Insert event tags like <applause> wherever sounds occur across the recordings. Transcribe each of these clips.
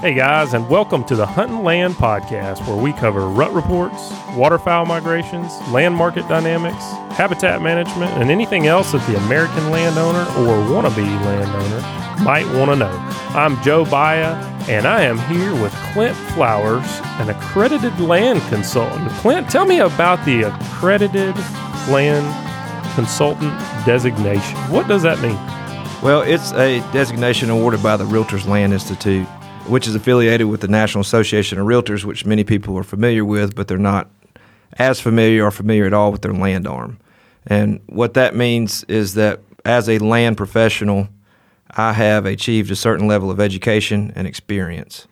Hey guys, and welcome to the Huntin' Land Podcast, where we cover rut reports, waterfowl migrations, land market dynamics, habitat management, and anything else that the American landowner or wannabe landowner might want to know. I'm Joe Baya, and I am here with Clint Flowers, an accredited land consultant. Clint, tell me about the accredited land consultant designation. What does that mean? Well, it's a designation awarded by the Realtors Land Institute which is affiliated with the National Association of Realtors, which many people are familiar with, but they're not as familiar or familiar at all with their land arm. And what that means is that as a land professional, I have achieved a certain level of education and experience.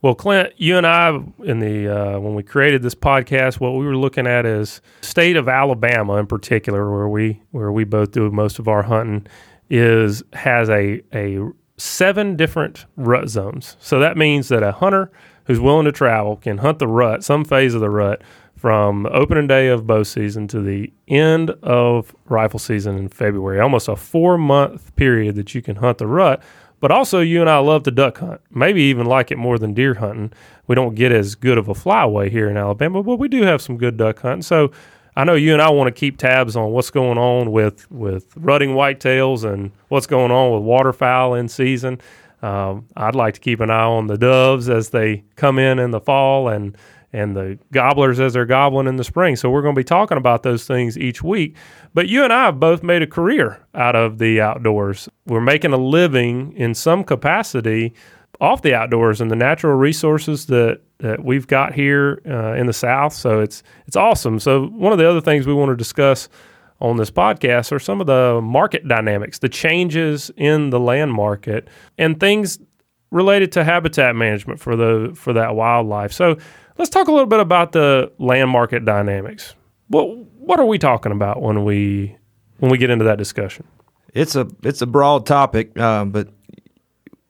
Well, Clint, you and I, in the uh, when we created this podcast, what we were looking at is state of Alabama in particular, where we where we both do most of our hunting, is has a a seven different rut zones. So that means that a hunter who's willing to travel can hunt the rut, some phase of the rut, from opening day of bow season to the end of rifle season in February. Almost a four month period that you can hunt the rut. But also, you and I love to duck hunt. Maybe even like it more than deer hunting. We don't get as good of a flyway here in Alabama, but we do have some good duck hunting. So I know you and I want to keep tabs on what's going on with with rutting whitetails and what's going on with waterfowl in season. Um, I'd like to keep an eye on the doves as they come in in the fall and and the gobblers as they're gobbling in the spring. So we're going to be talking about those things each week. But you and I have both made a career out of the outdoors. We're making a living in some capacity off the outdoors and the natural resources that that we've got here uh, in the South. So it's it's awesome. So one of the other things we want to discuss on this podcast are some of the market dynamics, the changes in the land market, and things related to habitat management for the for that wildlife. So let's talk a little bit about the land market dynamics. What what are we talking about when we when we get into that discussion? It's a it's a broad topic, uh, but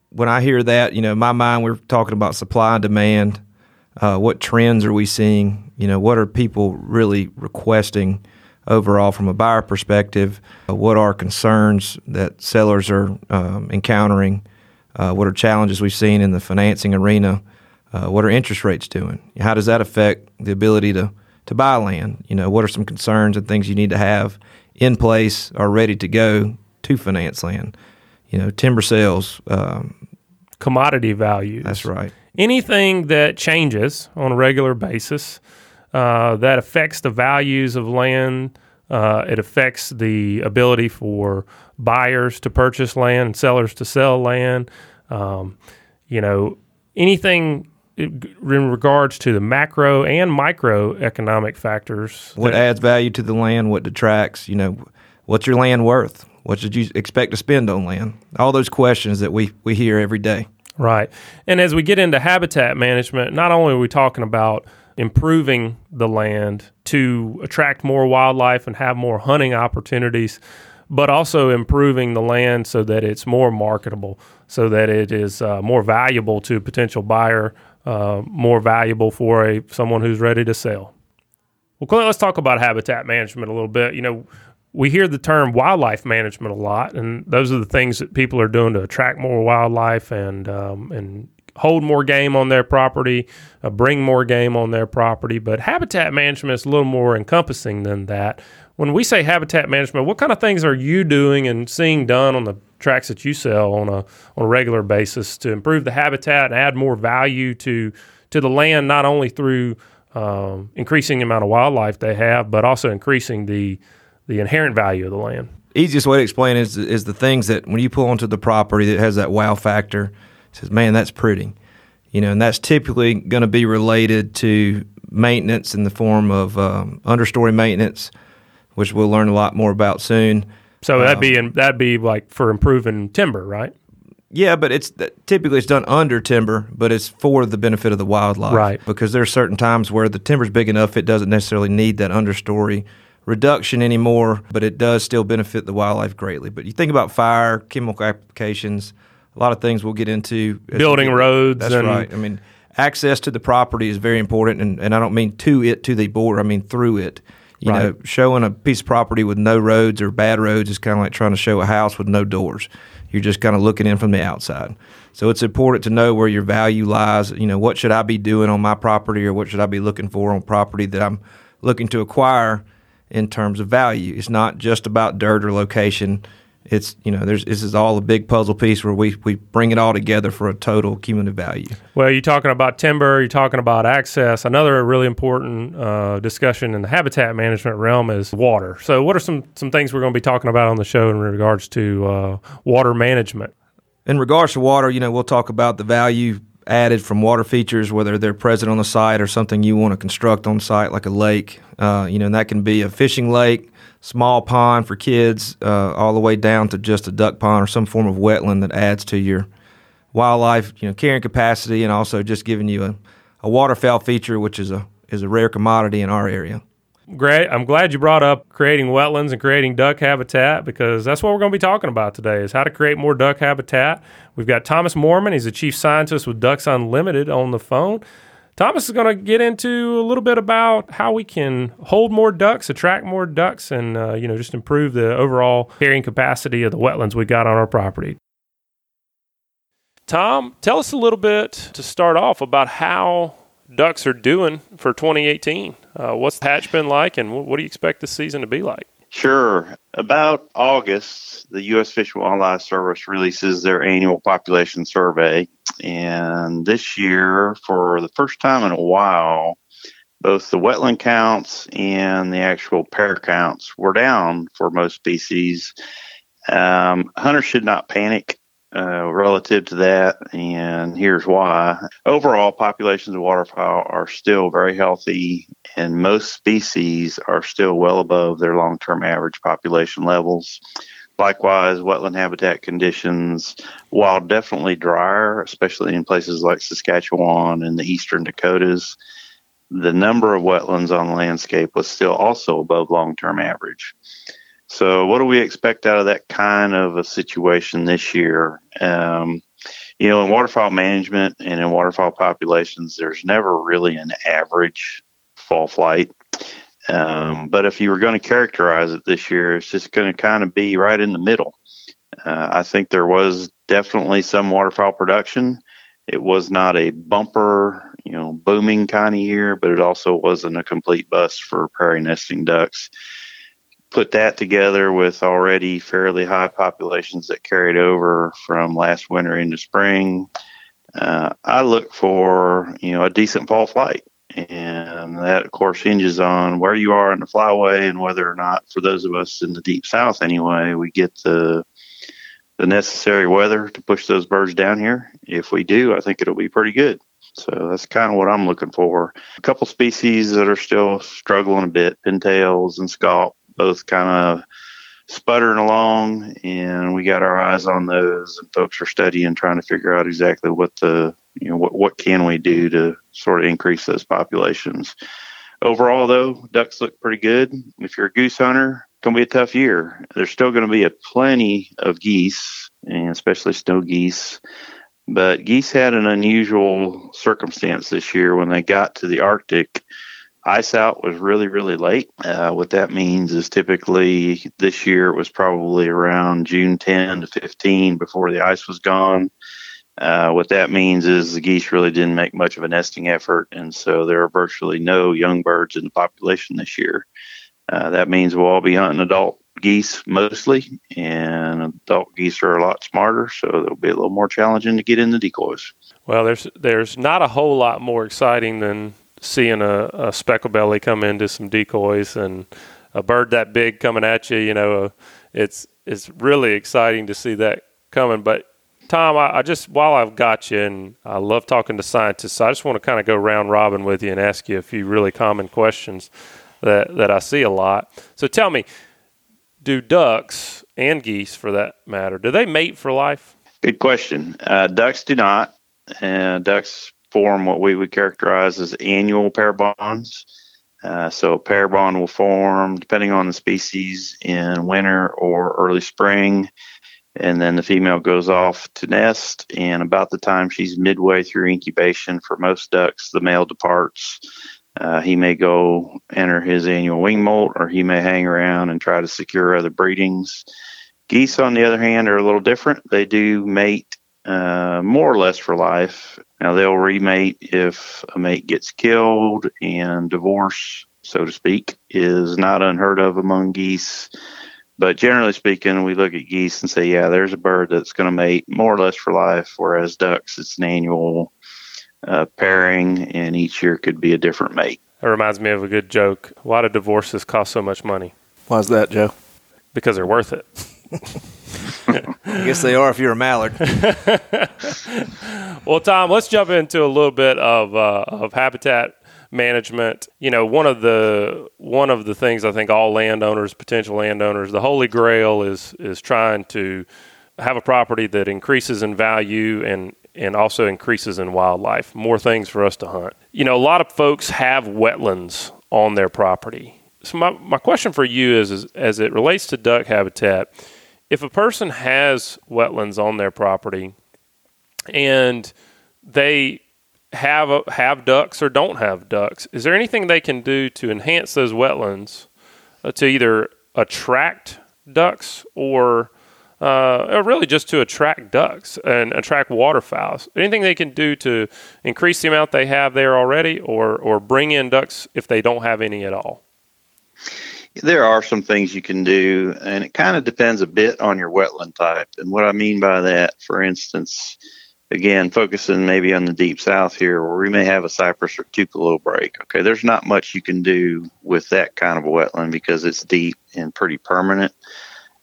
when I hear that, you know, in my mind, we're talking about supply and demand uh, what trends are we seeing? You know, what are people really requesting overall from a buyer perspective? Uh, what are concerns that sellers are um, encountering? Uh, what are challenges we've seen in the financing arena? Uh, what are interest rates doing? How does that affect the ability to to buy land? You know, what are some concerns and things you need to have in place or ready to go to finance land? You know, timber sales, um, commodity values. That's right anything that changes on a regular basis uh, that affects the values of land. Uh, it affects the ability for buyers to purchase land and sellers to sell land. Um, you know, anything in regards to the macro and micro economic factors. What adds value to the land? What detracts? You know, what's your land worth? What should you expect to spend on land? All those questions that we, we hear every day. Right. And as we get into habitat management, not only are we talking about improving the land to attract more wildlife and have more hunting opportunities, but also improving the land so that it's more marketable, so that it is uh, more valuable to a potential buyer, uh, more valuable for a someone who's ready to sell. Well, Clint, let's talk about habitat management a little bit. You know, we hear the term wildlife management a lot, and those are the things that people are doing to attract more wildlife and um, and hold more game on their property, uh, bring more game on their property. But habitat management is a little more encompassing than that. When we say habitat management, what kind of things are you doing and seeing done on the tracks that you sell on a on a regular basis to improve the habitat and add more value to to the land, not only through um, increasing the amount of wildlife they have, but also increasing the the inherent value of the land. Easiest way to explain is, is the things that when you pull onto the property that has that wow factor, says, man, that's pretty. You know, and that's typically going to be related to maintenance in the form of um, understory maintenance, which we'll learn a lot more about soon. So that'd be in, that'd be like for improving timber, right? Yeah, but it's typically it's done under timber, but it's for the benefit of the wildlife, right? Because there are certain times where the timber's big enough it doesn't necessarily need that understory reduction anymore, but it does still benefit the wildlife greatly. But you think about fire, chemical applications, a lot of things we'll get into. Building roads. That's right. I mean, access to the property is very important, and, and I don't mean to it, to the border, I mean through it. You right. know, showing a piece of property with no roads or bad roads is kind of like trying to show a house with no doors. You're just kind of looking in from the outside. So it's important to know where your value lies. You know, what should I be doing on my property or what should I be looking for on property that I'm looking to acquire in terms of value. It's not just about dirt or location. It's you know there's this is all a big puzzle piece where we we bring it all together for a total cumulative value. Well, you're talking about timber, you're talking about access. Another really important uh, discussion in the habitat management realm is water. So, what are some some things we're going to be talking about on the show in regards to uh, water management? In regards to water, you know, we'll talk about the value added from water features, whether they're present on the site or something you want to construct on site, like a lake. Uh, you know, and that can be a fishing lake, small pond for kids, uh, all the way down to just a duck pond or some form of wetland that adds to your wildlife, you know, carrying capacity, and also just giving you a, a waterfowl feature, which is a is a rare commodity in our area. Great. I'm glad you brought up creating wetlands and creating duck habitat because that's what we're going to be talking about today is how to create more duck habitat. We've got Thomas Moorman. He's the chief scientist with Ducks Unlimited on the phone. Thomas is going to get into a little bit about how we can hold more ducks, attract more ducks, and uh, you know just improve the overall carrying capacity of the wetlands we got on our property. Tom, tell us a little bit to start off about how ducks are doing for 2018. Uh, what's the hatch been like, and what do you expect the season to be like? Sure. About August, the U.S. Fish and Wildlife Service releases their annual population survey. And this year, for the first time in a while, both the wetland counts and the actual pair counts were down for most species. Um, hunters should not panic uh, relative to that, and here's why. Overall, populations of waterfowl are still very healthy, and most species are still well above their long term average population levels. Likewise, wetland habitat conditions, while definitely drier, especially in places like Saskatchewan and the eastern Dakotas, the number of wetlands on the landscape was still also above long term average. So, what do we expect out of that kind of a situation this year? Um, you know, in waterfowl management and in waterfowl populations, there's never really an average fall flight. Um, but if you were going to characterize it this year, it's just going to kind of be right in the middle. Uh, I think there was definitely some waterfowl production. It was not a bumper, you know, booming kind of year, but it also wasn't a complete bust for prairie nesting ducks put that together with already fairly high populations that carried over from last winter into spring, uh, I look for you know a decent fall flight, and that of course hinges on where you are in the flyway and whether or not, for those of us in the deep south anyway, we get the the necessary weather to push those birds down here. If we do, I think it'll be pretty good. So that's kind of what I'm looking for. A couple species that are still struggling a bit, pintails and scaup both kind of sputtering along, and we got our eyes on those. And folks are studying, trying to figure out exactly what the you know what what can we do to sort of increase those populations. Overall, though, ducks look pretty good. If you're a goose hunter, it's gonna be a tough year. There's still going to be a plenty of geese, and especially snow geese. But geese had an unusual circumstance this year when they got to the Arctic ice out was really really late. Uh, what that means is typically this year it was probably around june 10 to 15 before the ice was gone. Uh, what that means is the geese really didn't make much of a nesting effort and so there are virtually no young birds in the population this year. Uh, that means we'll all be hunting adult geese mostly and adult geese are a lot smarter so it'll be a little more challenging to get in the decoys. Well there's there's not a whole lot more exciting than seeing a, a speckle belly come into some decoys and a bird that big coming at you, you know, uh, it's it's really exciting to see that coming. But Tom, I, I, just while I've got you, and I love talking to scientists, I just want to kind of go round robin with you and ask you a few really common questions that that I see a lot. So tell me, do ducks and geese, for that matter, do they mate for life? Good question. Uh, ducks do not. Uh, ducks form what we would characterize as annual pair bonds. Uh, so a pair bond will form depending on the species in winter or early spring. And then the female goes off to nest, and about the time she's midway through incubation for most ducks, the male departs. Uh, he may go enter his annual wing molt, or he may hang around and try to secure other breedings. Geese, on the other hand, are a little different. They do mate uh, more or less for life. Now they'll remate if a mate gets killed, and divorce, so to speak, is not unheard of among geese. But generally speaking, we look at geese and say, yeah, there's a bird that's going to mate more or less for life, whereas ducks, it's an annual uh, pairing, and each year could be a different mate. That reminds me of a good joke. Why do divorces cost so much money? Why's that, Joe? Because they're worth it. <laughs> I guess they are if you're a mallard. <laughs> well, Tom, let's jump into a little bit of uh, of habitat management. You know, one of the one of the things I think all landowners, potential landowners, the holy grail is is trying to have a property that increases in value and and also increases in wildlife. More things for us to hunt. You know, a lot of folks have wetlands on their property. So my, my question for you is, is as it relates to duck habitat, if a person has wetlands on their property and they have a, have ducks or don't have ducks, is there anything they can do to enhance those wetlands uh, to either attract ducks or uh, really just to attract ducks and attract waterfowls? Anything they can do to increase the amount they have there already, or or bring in ducks if they don't have any at all? There are some things you can do, and it kind of depends a bit on your wetland type. And what I mean by that, for instance, again, focusing maybe on the deep south here, where we may have a cypress or tupelo break. Okay, there's not much you can do with that kind of a wetland because it's deep and pretty permanent.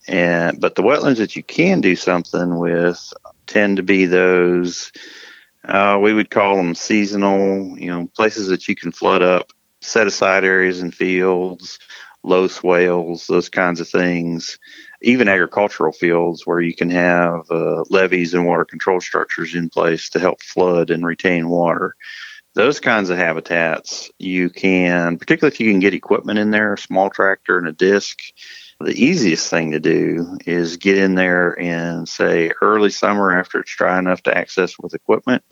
And but the wetlands that you can do something with tend to be those uh, we would call them seasonal, you know, places that you can flood up, set aside areas and fields, low swales, those kinds of things. Even agricultural fields where you can have uh, levees and water control structures in place to help flood and retain water. Those kinds of habitats, you can, particularly if you can get equipment in there, a small tractor and a disc. The easiest thing to do is get in there in, say, early summer after it's dry enough to access with equipment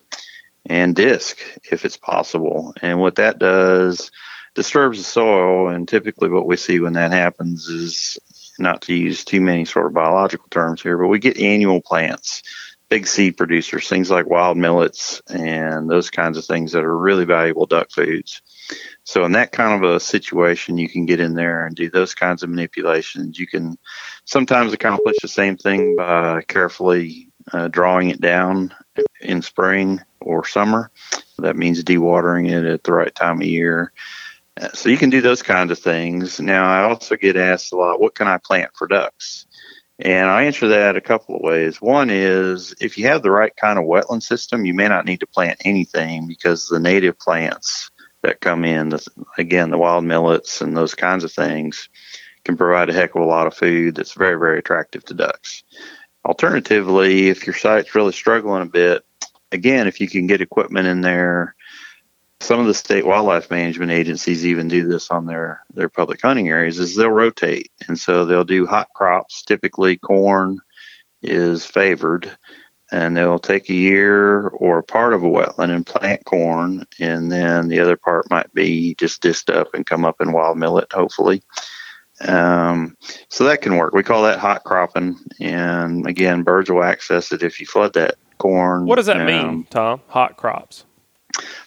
and disc if it's possible. And what that does disturbs the soil. And typically, what we see when that happens is not to use too many sort of biological terms here, but we get annual plants, big seed producers, things like wild millets and those kinds of things that are really valuable duck foods. So, in that kind of a situation, you can get in there and do those kinds of manipulations. You can sometimes accomplish the same thing by carefully uh, drawing it down in spring or summer. That means dewatering it at the right time of year. So you can do those kinds of things. Now, I also get asked a lot, what can I plant for ducks? And I answer that a couple of ways. One is if you have the right kind of wetland system, you may not need to plant anything because the native plants that come in, again, the wild millets and those kinds of things, can provide a heck of a lot of food that's very, very attractive to ducks. Alternatively, if your site's really struggling a bit, again, if you can get equipment in there some of the state wildlife management agencies even do this on their their public hunting areas is they'll rotate. And so they'll do hot crops typically corn is favored and they'll take a year or part of a wetland and plant corn and then the other part might be just dished up and come up in wild millet hopefully. Um, so that can work. We call that hot cropping and again birds will access it if you flood that corn what does that um, mean tom? Hot crops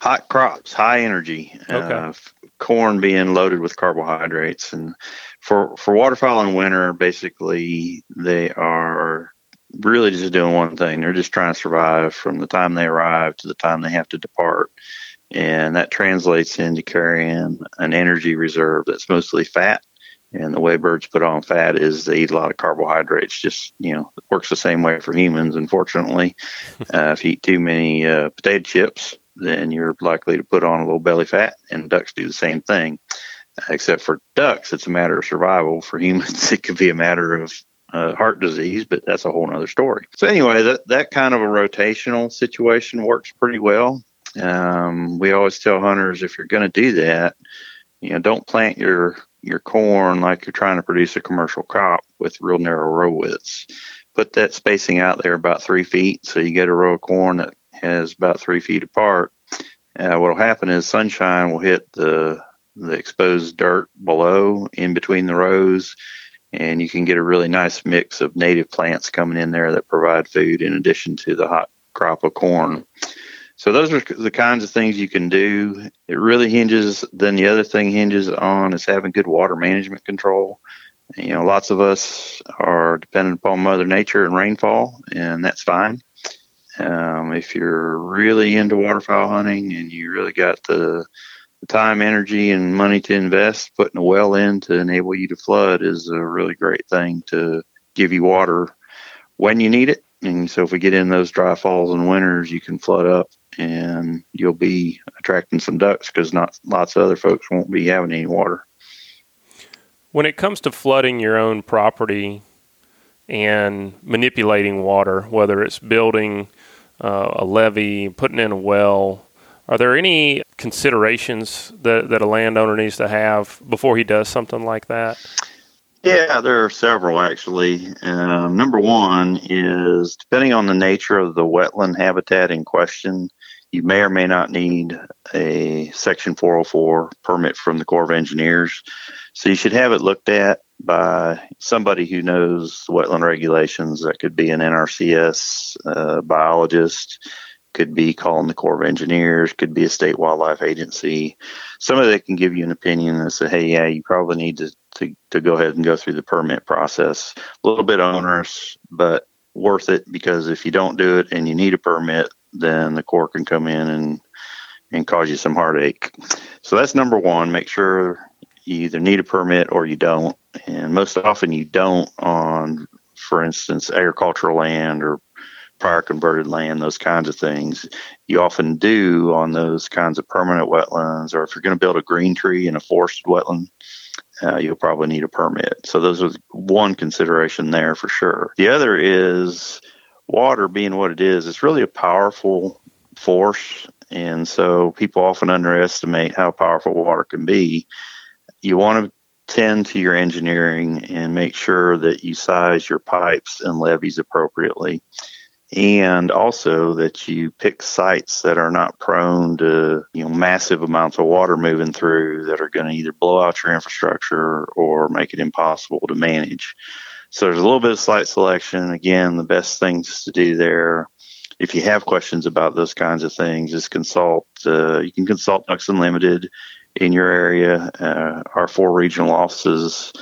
hot crops, high energy. Okay. Uh, corn being loaded with carbohydrates, and for for waterfowl in winter, basically they are really just doing one thing. They're just trying to survive from the time they arrive to the time they have to depart. And that translates into carrying an energy reserve that's mostly fat. And the way birds put on fat is they eat a lot of carbohydrates. Just you know, it works the same way for humans. Unfortunately, <laughs> uh, if you eat too many uh, potato chips, then you're likely to put on a little belly fat, and ducks do the same thing. Except for ducks, it's a matter of survival. For humans, <laughs> it could be a matter of uh, heart disease, but that's a whole other story. So anyway, that that kind of a rotational situation works pretty well. Um, we always tell hunters if you're going to do that, you know, don't plant your your corn like you're trying to produce a commercial crop with real narrow row widths. Put that spacing out there about three feet, so you get a row of corn that is about three feet apart. Uh, what will happen is sunshine will hit the the exposed dirt below in between the rows, and you can get a really nice mix of native plants coming in there that provide food in addition to the hot crop of corn. So those are the kinds of things you can do. It really hinges. Then the other thing hinges on is having good water management control. You know, lots of us are dependent upon Mother Nature and rainfall, and that's fine. Um, if you're really into waterfowl hunting and you really got the, the time, energy, and money to invest, putting a well in to enable you to flood is a really great thing to give you water when you need it. And so if we get in those dry falls and winters, you can flood up and you'll be attracting some ducks because not lots of other folks won't be having any water. When it comes to flooding your own property and manipulating water, whether it's building uh, a levee, putting in a well, are there any considerations that, that a landowner needs to have before he does something like that? Yeah, there are several actually. Um, number one is depending on the nature of the wetland habitat in question, you may or may not need a Section 404 permit from the Corps of Engineers. So you should have it looked at by somebody who knows wetland regulations. That could be an NRCS uh, biologist, could be calling the Corps of Engineers, could be a state wildlife agency. Somebody that can give you an opinion and say, hey, yeah, you probably need to, to, to go ahead and go through the permit process. A little bit onerous, but worth it because if you don't do it and you need a permit, then the Corps can come in and and cause you some heartache. So that's number one. Make sure you either need a permit or you don't. And most often you don't on, for instance, agricultural land or prior converted land, those kinds of things. You often do on those kinds of permanent wetlands, or if you're going to build a green tree in a forested wetland, uh, you'll probably need a permit. So those are one consideration there for sure. The other is water being what it is, it's really a powerful force. And so people often underestimate how powerful water can be. You want to tend to your engineering and make sure that you size your pipes and levees appropriately. And also that you pick sites that are not prone to, you know, massive amounts of water moving through that are going to either blow out your infrastructure or make it impossible to manage. So there's a little bit of site selection. Again, the best things to do there, if you have questions about those kinds of things, is consult. Uh, you can consult Ducks Unlimited in your area. Uh, our four regional offices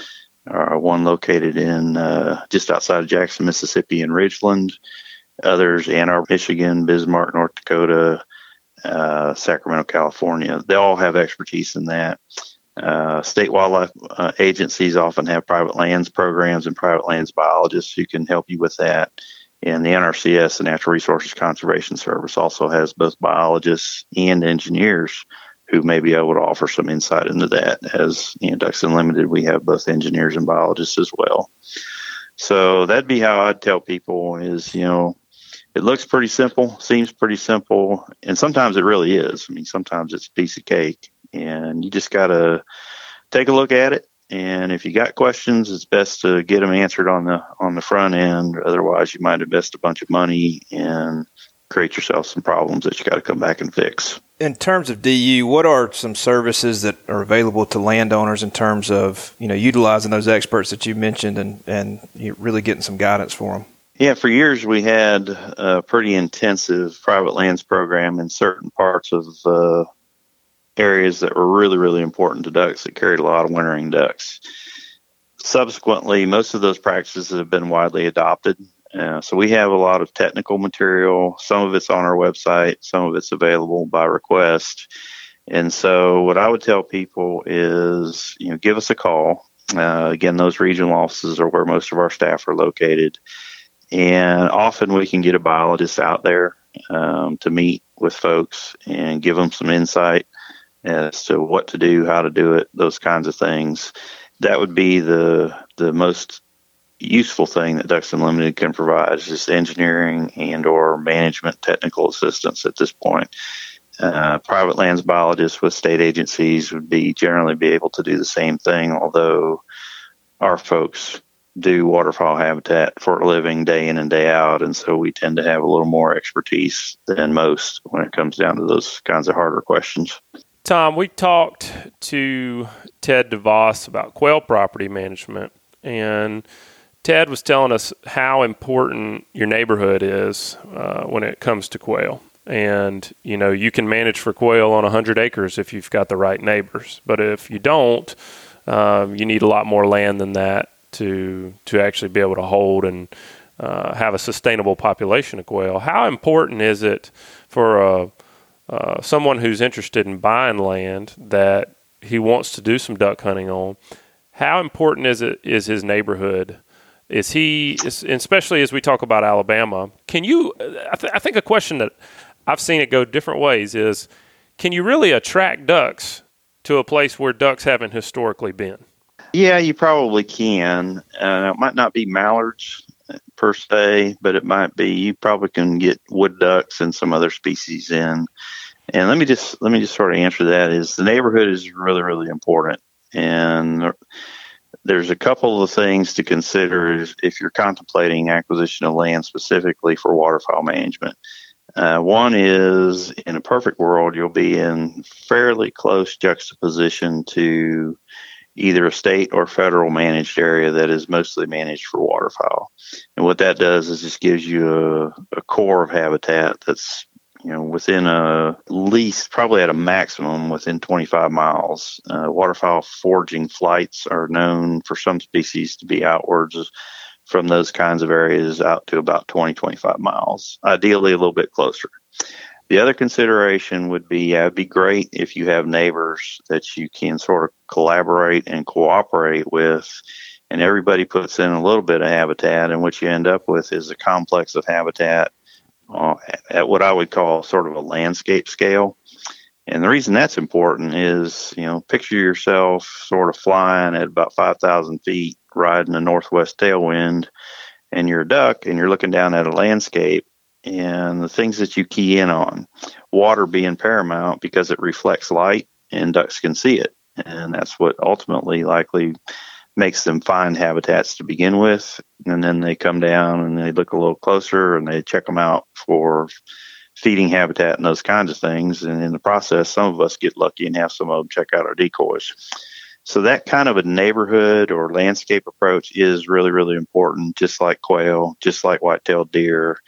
are one located in uh, just outside of Jackson, Mississippi, in Ridgeland. Others, Ann Arbor, Michigan, Bismarck, North Dakota, uh, Sacramento, California. They all have expertise in that. Uh, state wildlife uh, agencies often have private lands programs and private lands biologists who can help you with that. And the NRCS, the Natural Resources Conservation Service, also has both biologists and engineers who may be able to offer some insight into that. As you know, Ducks Unlimited, we have both engineers and biologists as well. So that'd be how I'd tell people is, you know, it looks pretty simple, seems pretty simple, and sometimes it really is. I mean, sometimes it's a piece of cake and you just got to take a look at it. And if you got questions, it's best to get them answered on the on the front end. Otherwise, you might invest a bunch of money and create yourself some problems that you got to come back and fix. In terms of DU, what are some services that are available to landowners in terms of you know utilizing those experts that you mentioned and and really getting some guidance for them? Yeah, for years we had a pretty intensive private lands program in certain parts of uh, areas that were really, really important to ducks that carried a lot of wintering ducks. Subsequently, most of those practices have been widely adopted. Uh, so we have a lot of technical material. Some of it's on our website, some of it's available by request. And so, what I would tell people is, you know, give us a call. Uh, again, those regional offices are where most of our staff are located, and often we can get a biologist out there um, to meet with folks and give them some insight as to what to do, how to do it, those kinds of things. That would be the the most useful thing that Ducks Unlimited can provide is just engineering and or management technical assistance at this point. Uh, private lands biologists with state agencies would be generally be able to do the same thing, although our folks do waterfowl habitat for a living day in and day out, and so we tend to have a little more expertise than most when it comes down to those kinds of harder questions. Tom, we talked to Ted DeVos about quail property management, and Ted was telling us how important your neighborhood is uh, when it comes to quail. And you know you can manage for quail on 100 acres if you've got the right neighbors, but if you don't, um, you need a lot more land than that to to actually be able to hold and uh, have a sustainable population of quail. How important is it for uh, someone who's interested in buying land that he wants to do some duck hunting on? How important is it is his neighborhood? Is he, especially as we talk about Alabama? Can you? I, th- I think a question that I've seen it go different ways is, can you really attract ducks to a place where ducks haven't historically been? Yeah, you probably can. Uh, it might not be mallards per se, but it might be. You probably can get wood ducks and some other species in. And let me just let me just sort of answer that. Is the neighborhood is really really important, and there's a couple of things to consider if you're contemplating acquisition of land specifically for waterfowl management. Uh, one is in a perfect world, you'll be in fairly close juxtaposition to either a state or federal managed area that is mostly managed for waterfowl. And what that does is just gives you a, a core of habitat that's you know within a least probably at a maximum within 25 miles. Uh, waterfowl foraging flights are known for some species to be outwards from those kinds of areas out to about 20 25 miles, ideally a little bit closer. The other consideration would be yeah, it'd be great if you have neighbors that you can sort of collaborate and cooperate with, and everybody puts in a little bit of habitat, and what you end up with is a complex of habitat uh, at what I would call sort of a landscape scale. And the reason that's important is, you know, picture yourself sort of flying at about 5,000 feet, riding a northwest tailwind, and you're a duck and you're looking down at a landscape and the things that you key in on. Water being paramount because it reflects light and ducks can see it. And that's what ultimately likely makes them find habitats to begin with. And then they come down and they look a little closer and they check them out for feeding habitat and those kinds of things. And in the process, some of us get lucky and have some of them check out our decoys. So that kind of a neighborhood or landscape approach is really, really important, just like quail, just like white-tailed deer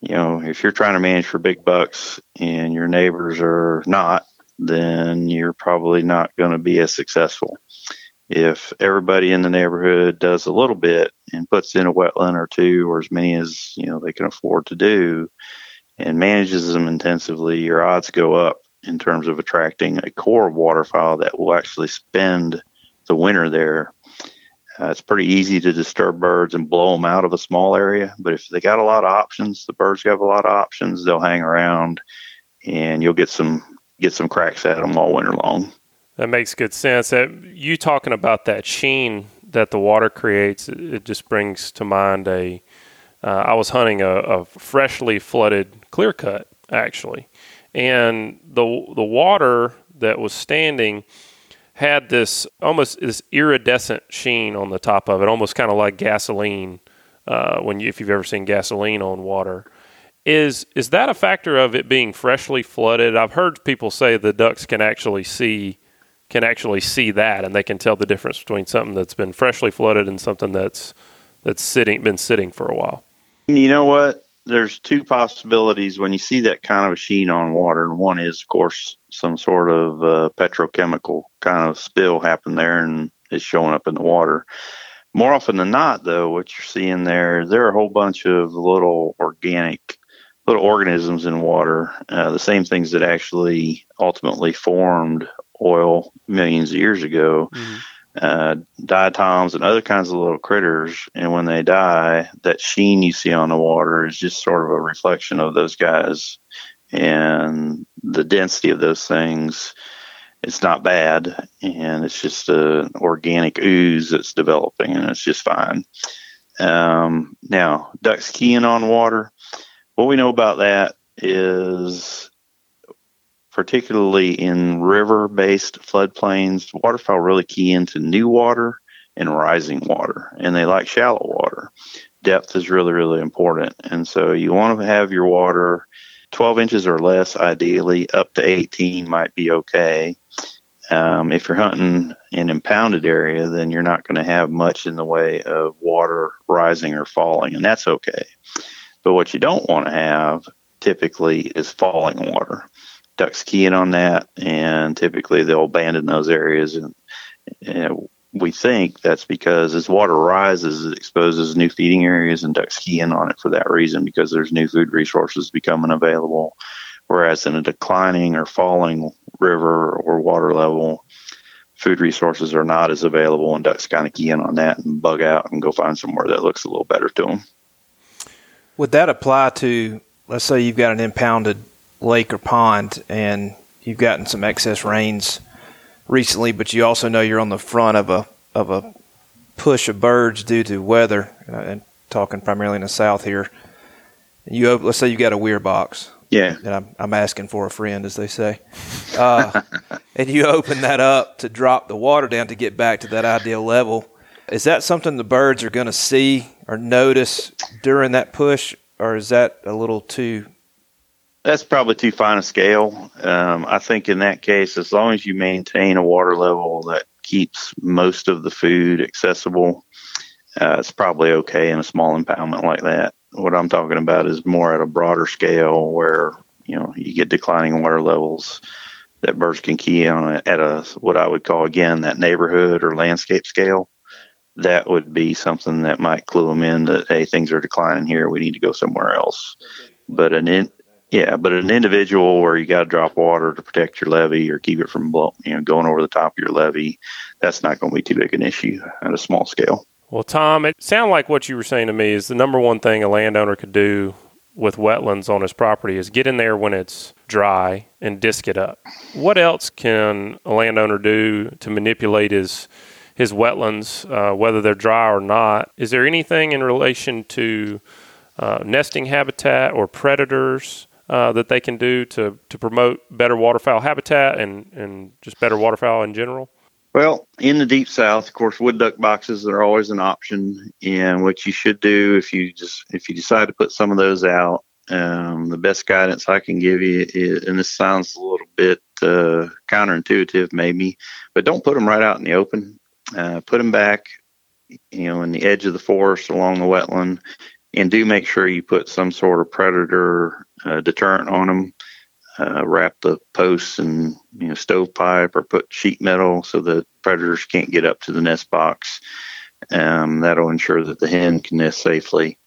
you know, if you're trying to manage for big bucks and your neighbors are not, then you're probably not going to be as successful. If everybody in the neighborhood does a little bit and puts in a wetland or two or as many as, you know, they can afford to do and manages them intensively, your odds go up in terms of attracting a core waterfowl that will actually spend the winter there uh, it's pretty easy to disturb birds and blow them out of a small area, but if they got a lot of options, the birds have a lot of options. They'll hang around, and you'll get some get some cracks at them all winter long. That makes good sense. That you talking about that sheen that the water creates, it just brings to mind a. Uh, I was hunting a, a freshly flooded clear cut actually, and the the water that was standing had this almost this iridescent sheen on the top of it, almost kind of like gasoline. Uh, when you, if you've ever seen gasoline on water, is is that a factor of it being freshly flooded? I've heard people say the ducks can actually see can actually see that, and they can tell the difference between something that's been freshly flooded and something that's that's sitting been sitting for a while. You know what? there's two possibilities when you see that kind of a sheen on water. And one is, of course, some sort of uh, petrochemical kind of spill happened there and it's showing up in the water. More often than not, though, what you're seeing there, there are a whole bunch of little organic, little organisms in water, uh, the same things that actually ultimately formed oil millions of years ago. Mm-hmm uh, diatoms and other kinds of little critters. And when they die, that sheen you see on the water is just sort of a reflection of those guys. And the density of those things, it's not bad. And it's just an organic ooze that's developing, and it's just fine. Um, now, ducks keying on water. What we know about that is particularly in river based floodplains, waterfowl really key into new water and rising water, and they like shallow water. Depth is really, really important. And so you want to have your water 12 inches or less, ideally, up to 18 might be okay. Um, if you're hunting in impounded area, then you're not going to have much in the way of water rising or falling, and that's okay. But what you don't want to have typically is falling water. Ducks keying on that, and typically they'll abandon those areas. And, and we think that's because as water rises, it exposes new feeding areas, and ducks key in on it for that reason because there's new food resources becoming available. Whereas in a declining or falling river or water level, food resources are not as available, and ducks kind of key in on that and bug out and go find somewhere that looks a little better to them. Would that apply to, let's say, you've got an impounded lake or pond and you've gotten some excess rains recently, but you also know you're on the front of a of a push of birds due to weather, uh, and talking primarily in the south here. You let's say you got a weir box. Yeah. And I'm, I'm asking for a friend, as they say. Uh, <laughs> and you open that up to drop the water down to get back to that ideal level. Is that something the birds are going to see or notice during that push, or is that a little too that's probably too fine a scale. Um, I think in that case, as long as you maintain a water level that keeps most of the food accessible, uh, it's probably okay in a small impoundment like that. What I'm talking about is more at a broader scale where you know you get declining water levels that birds can key on at a what I would call again that neighborhood or landscape scale. That would be something that might clue them in that hey things are declining here. We need to go somewhere else. But an in, yeah, but an individual where you got to drop water to protect your levee or keep it from you know going over the top of your levee, that's not going to be too big an issue at a small scale. Well, Tom, it sounded like what you were saying to me is the number one thing a landowner could do with wetlands on his property is get in there when it's dry and disc it up. What else can a landowner do to manipulate his his wetlands, uh, whether they're dry or not? Is there anything in relation to uh, nesting habitat or predators uh, that they can do to, to promote better waterfowl habitat and, and just better waterfowl in general? Well, in the deep south, of course, wood duck boxes are always an option. And what you should do if you just if you decide to put some of those out, um, the best guidance I can give you is, and this sounds a little bit uh, counterintuitive, maybe, but don't put them right out in the open. Uh, put them back, you know, in the edge of the forest along the wetland, and do make sure you put some sort of predator uh, deterrent on them. Uh, wrap the posts and you know stovepipe or put sheet metal so that predators can't get up to the nest box. Um, that'll ensure that the hen can nest safely.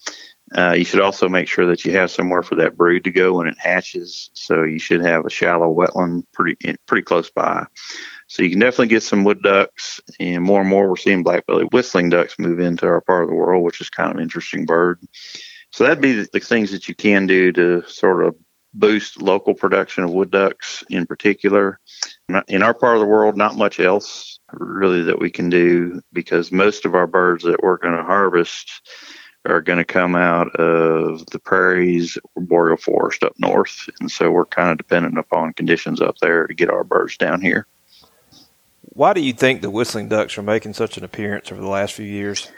Uh, you should also make sure that you have somewhere for that brood to go when it hatches. So you should have a shallow wetland pretty pretty close by. So you can definitely get some wood ducks, and more and more we're seeing black-bellied whistling ducks move into our part of the world, which is kind of an interesting bird. So that'd be the, things that you can do to sort of boost local production of wood ducks in particular. In our part of the world, not much else really that we can do because most of our birds that we're going to harvest are going to come out of the prairies or boreal forest up north. And so we're kind of dependent upon conditions up there to get our birds down here. Why do you think the whistling ducks are making such an appearance over the last few years?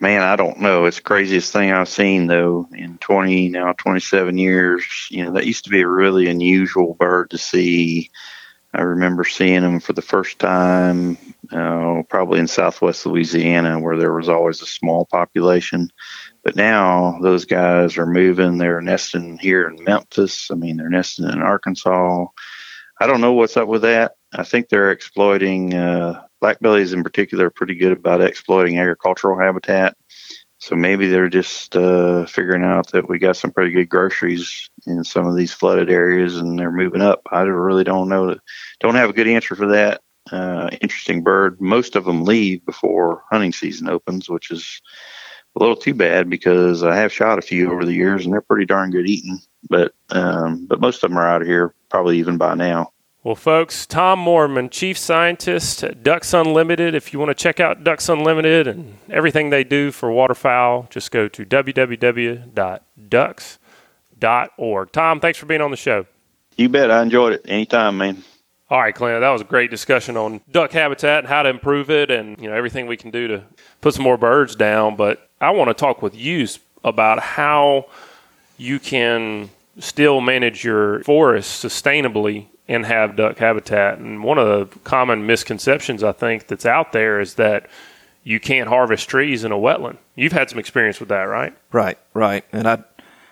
Man, I don't know. It's the craziest thing I've seen though in 20 now 27 years. You know, that used to be a really unusual bird to see. I remember seeing them for the first time, uh, probably in Southwest Louisiana, where there was always a small population. But now those guys are moving. They're nesting here in Memphis. I mean, they're nesting in Arkansas. I don't know what's up with that. I think they're exploiting uh, blackbellies in particular are pretty good about exploiting agricultural habitat. So maybe they're just uh, figuring out that we got some pretty good groceries in some of these flooded areas, and they're moving up. I really don't know. Don't have a good answer for that. Uh, interesting bird. Most of them leave before hunting season opens, which is a little too bad because I have shot a few over the years, and they're pretty darn good eating. But um, but most of them are out of here probably even by now. Well, folks, Tom Moorman, Chief Scientist at Ducks Unlimited. If you want to check out Ducks Unlimited and everything they do for waterfowl, just go to www.ducks.org. Tom, thanks for being on the show. You bet. I enjoyed it. Anytime, man. All right, Clint, that was a great discussion on duck habitat and how to improve it and, you know, everything we can do to put some more birds down. But I want to talk with you about how you can still manage your forest sustainably and have duck habitat. And one of the common misconceptions I think that's out there is that you can't harvest trees in a wetland. You've had some experience with that, right? Right, right. And I'd,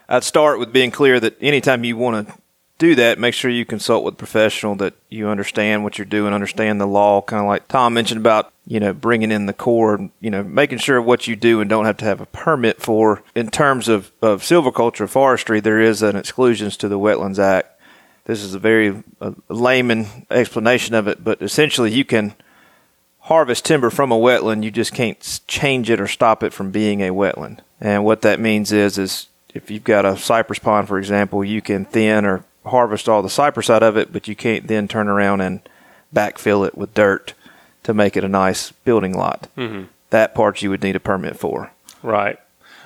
I'd start with being clear that anytime you want to do that, make sure you consult with a professional that you understand what you're doing, understand the law, kind of like Tom mentioned about, you know, bringing in the Corps, you know, making sure what you do and don't have to have a permit for. In terms of, of silviculture forestry, there is an exclusions to the Wetlands Act. This is a very uh, layman explanation of it, but essentially you can harvest timber from a wetland, you just can't change it or stop it from being a wetland. And what that means is, is if you've got a cypress pond, for example, you can thin or harvest all the cypress out of it, but you can't then turn around and backfill it with dirt to make it a nice building lot. Mm-hmm. That part you would need a permit for. Right.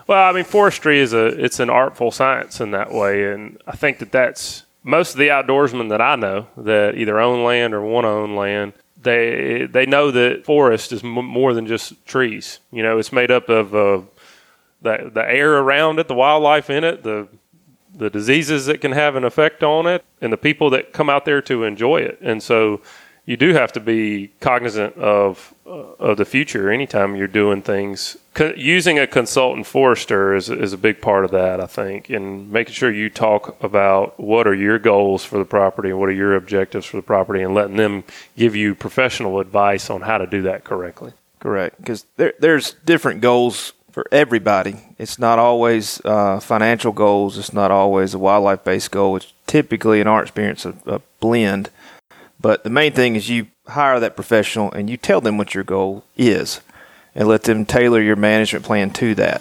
Well, I mean, forestry is a it's an artful science in that way, and I think that that's most of the outdoorsmen that I know that either own land or want to own land. They they know that forest is m- more than just trees. You know, it's made up of uh, the the air around it, the wildlife in it, the the diseases that can have an effect on it, and the people that come out there to enjoy it. And so, you do have to be cognizant of uh, of the future anytime you're doing things. Co- using a consultant forester is is a big part of that, I think, and making sure you talk about what are your goals for the property and what are your objectives for the property, and letting them give you professional advice on how to do that correctly. Correct, because there, there's different goals for everybody. It's not always uh, financial goals. It's not always a wildlife based goal. It's typically, in our experience, a, a blend. But the main thing is you hire that professional and you tell them what your goal is and let them tailor your management plan to that.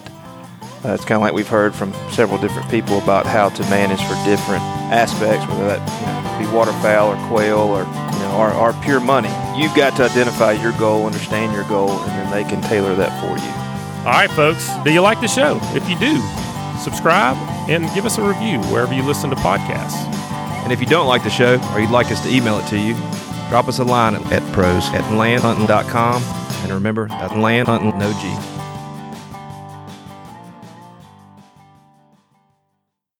Uh, it's kind of like we've heard from several different people about how to manage for different aspects, whether that you know, be waterfowl or quail or you know, or, or pure money. You've got to identify your goal, understand your goal, and then they can tailor that for you. All right, folks. Do you like the show? If you do, subscribe and give us a review wherever you listen to podcasts. And if you don't like the show or you'd like us to email it to you, drop us a line at, at pros at landhuntin.com. And remember, that's landhuntin, no G.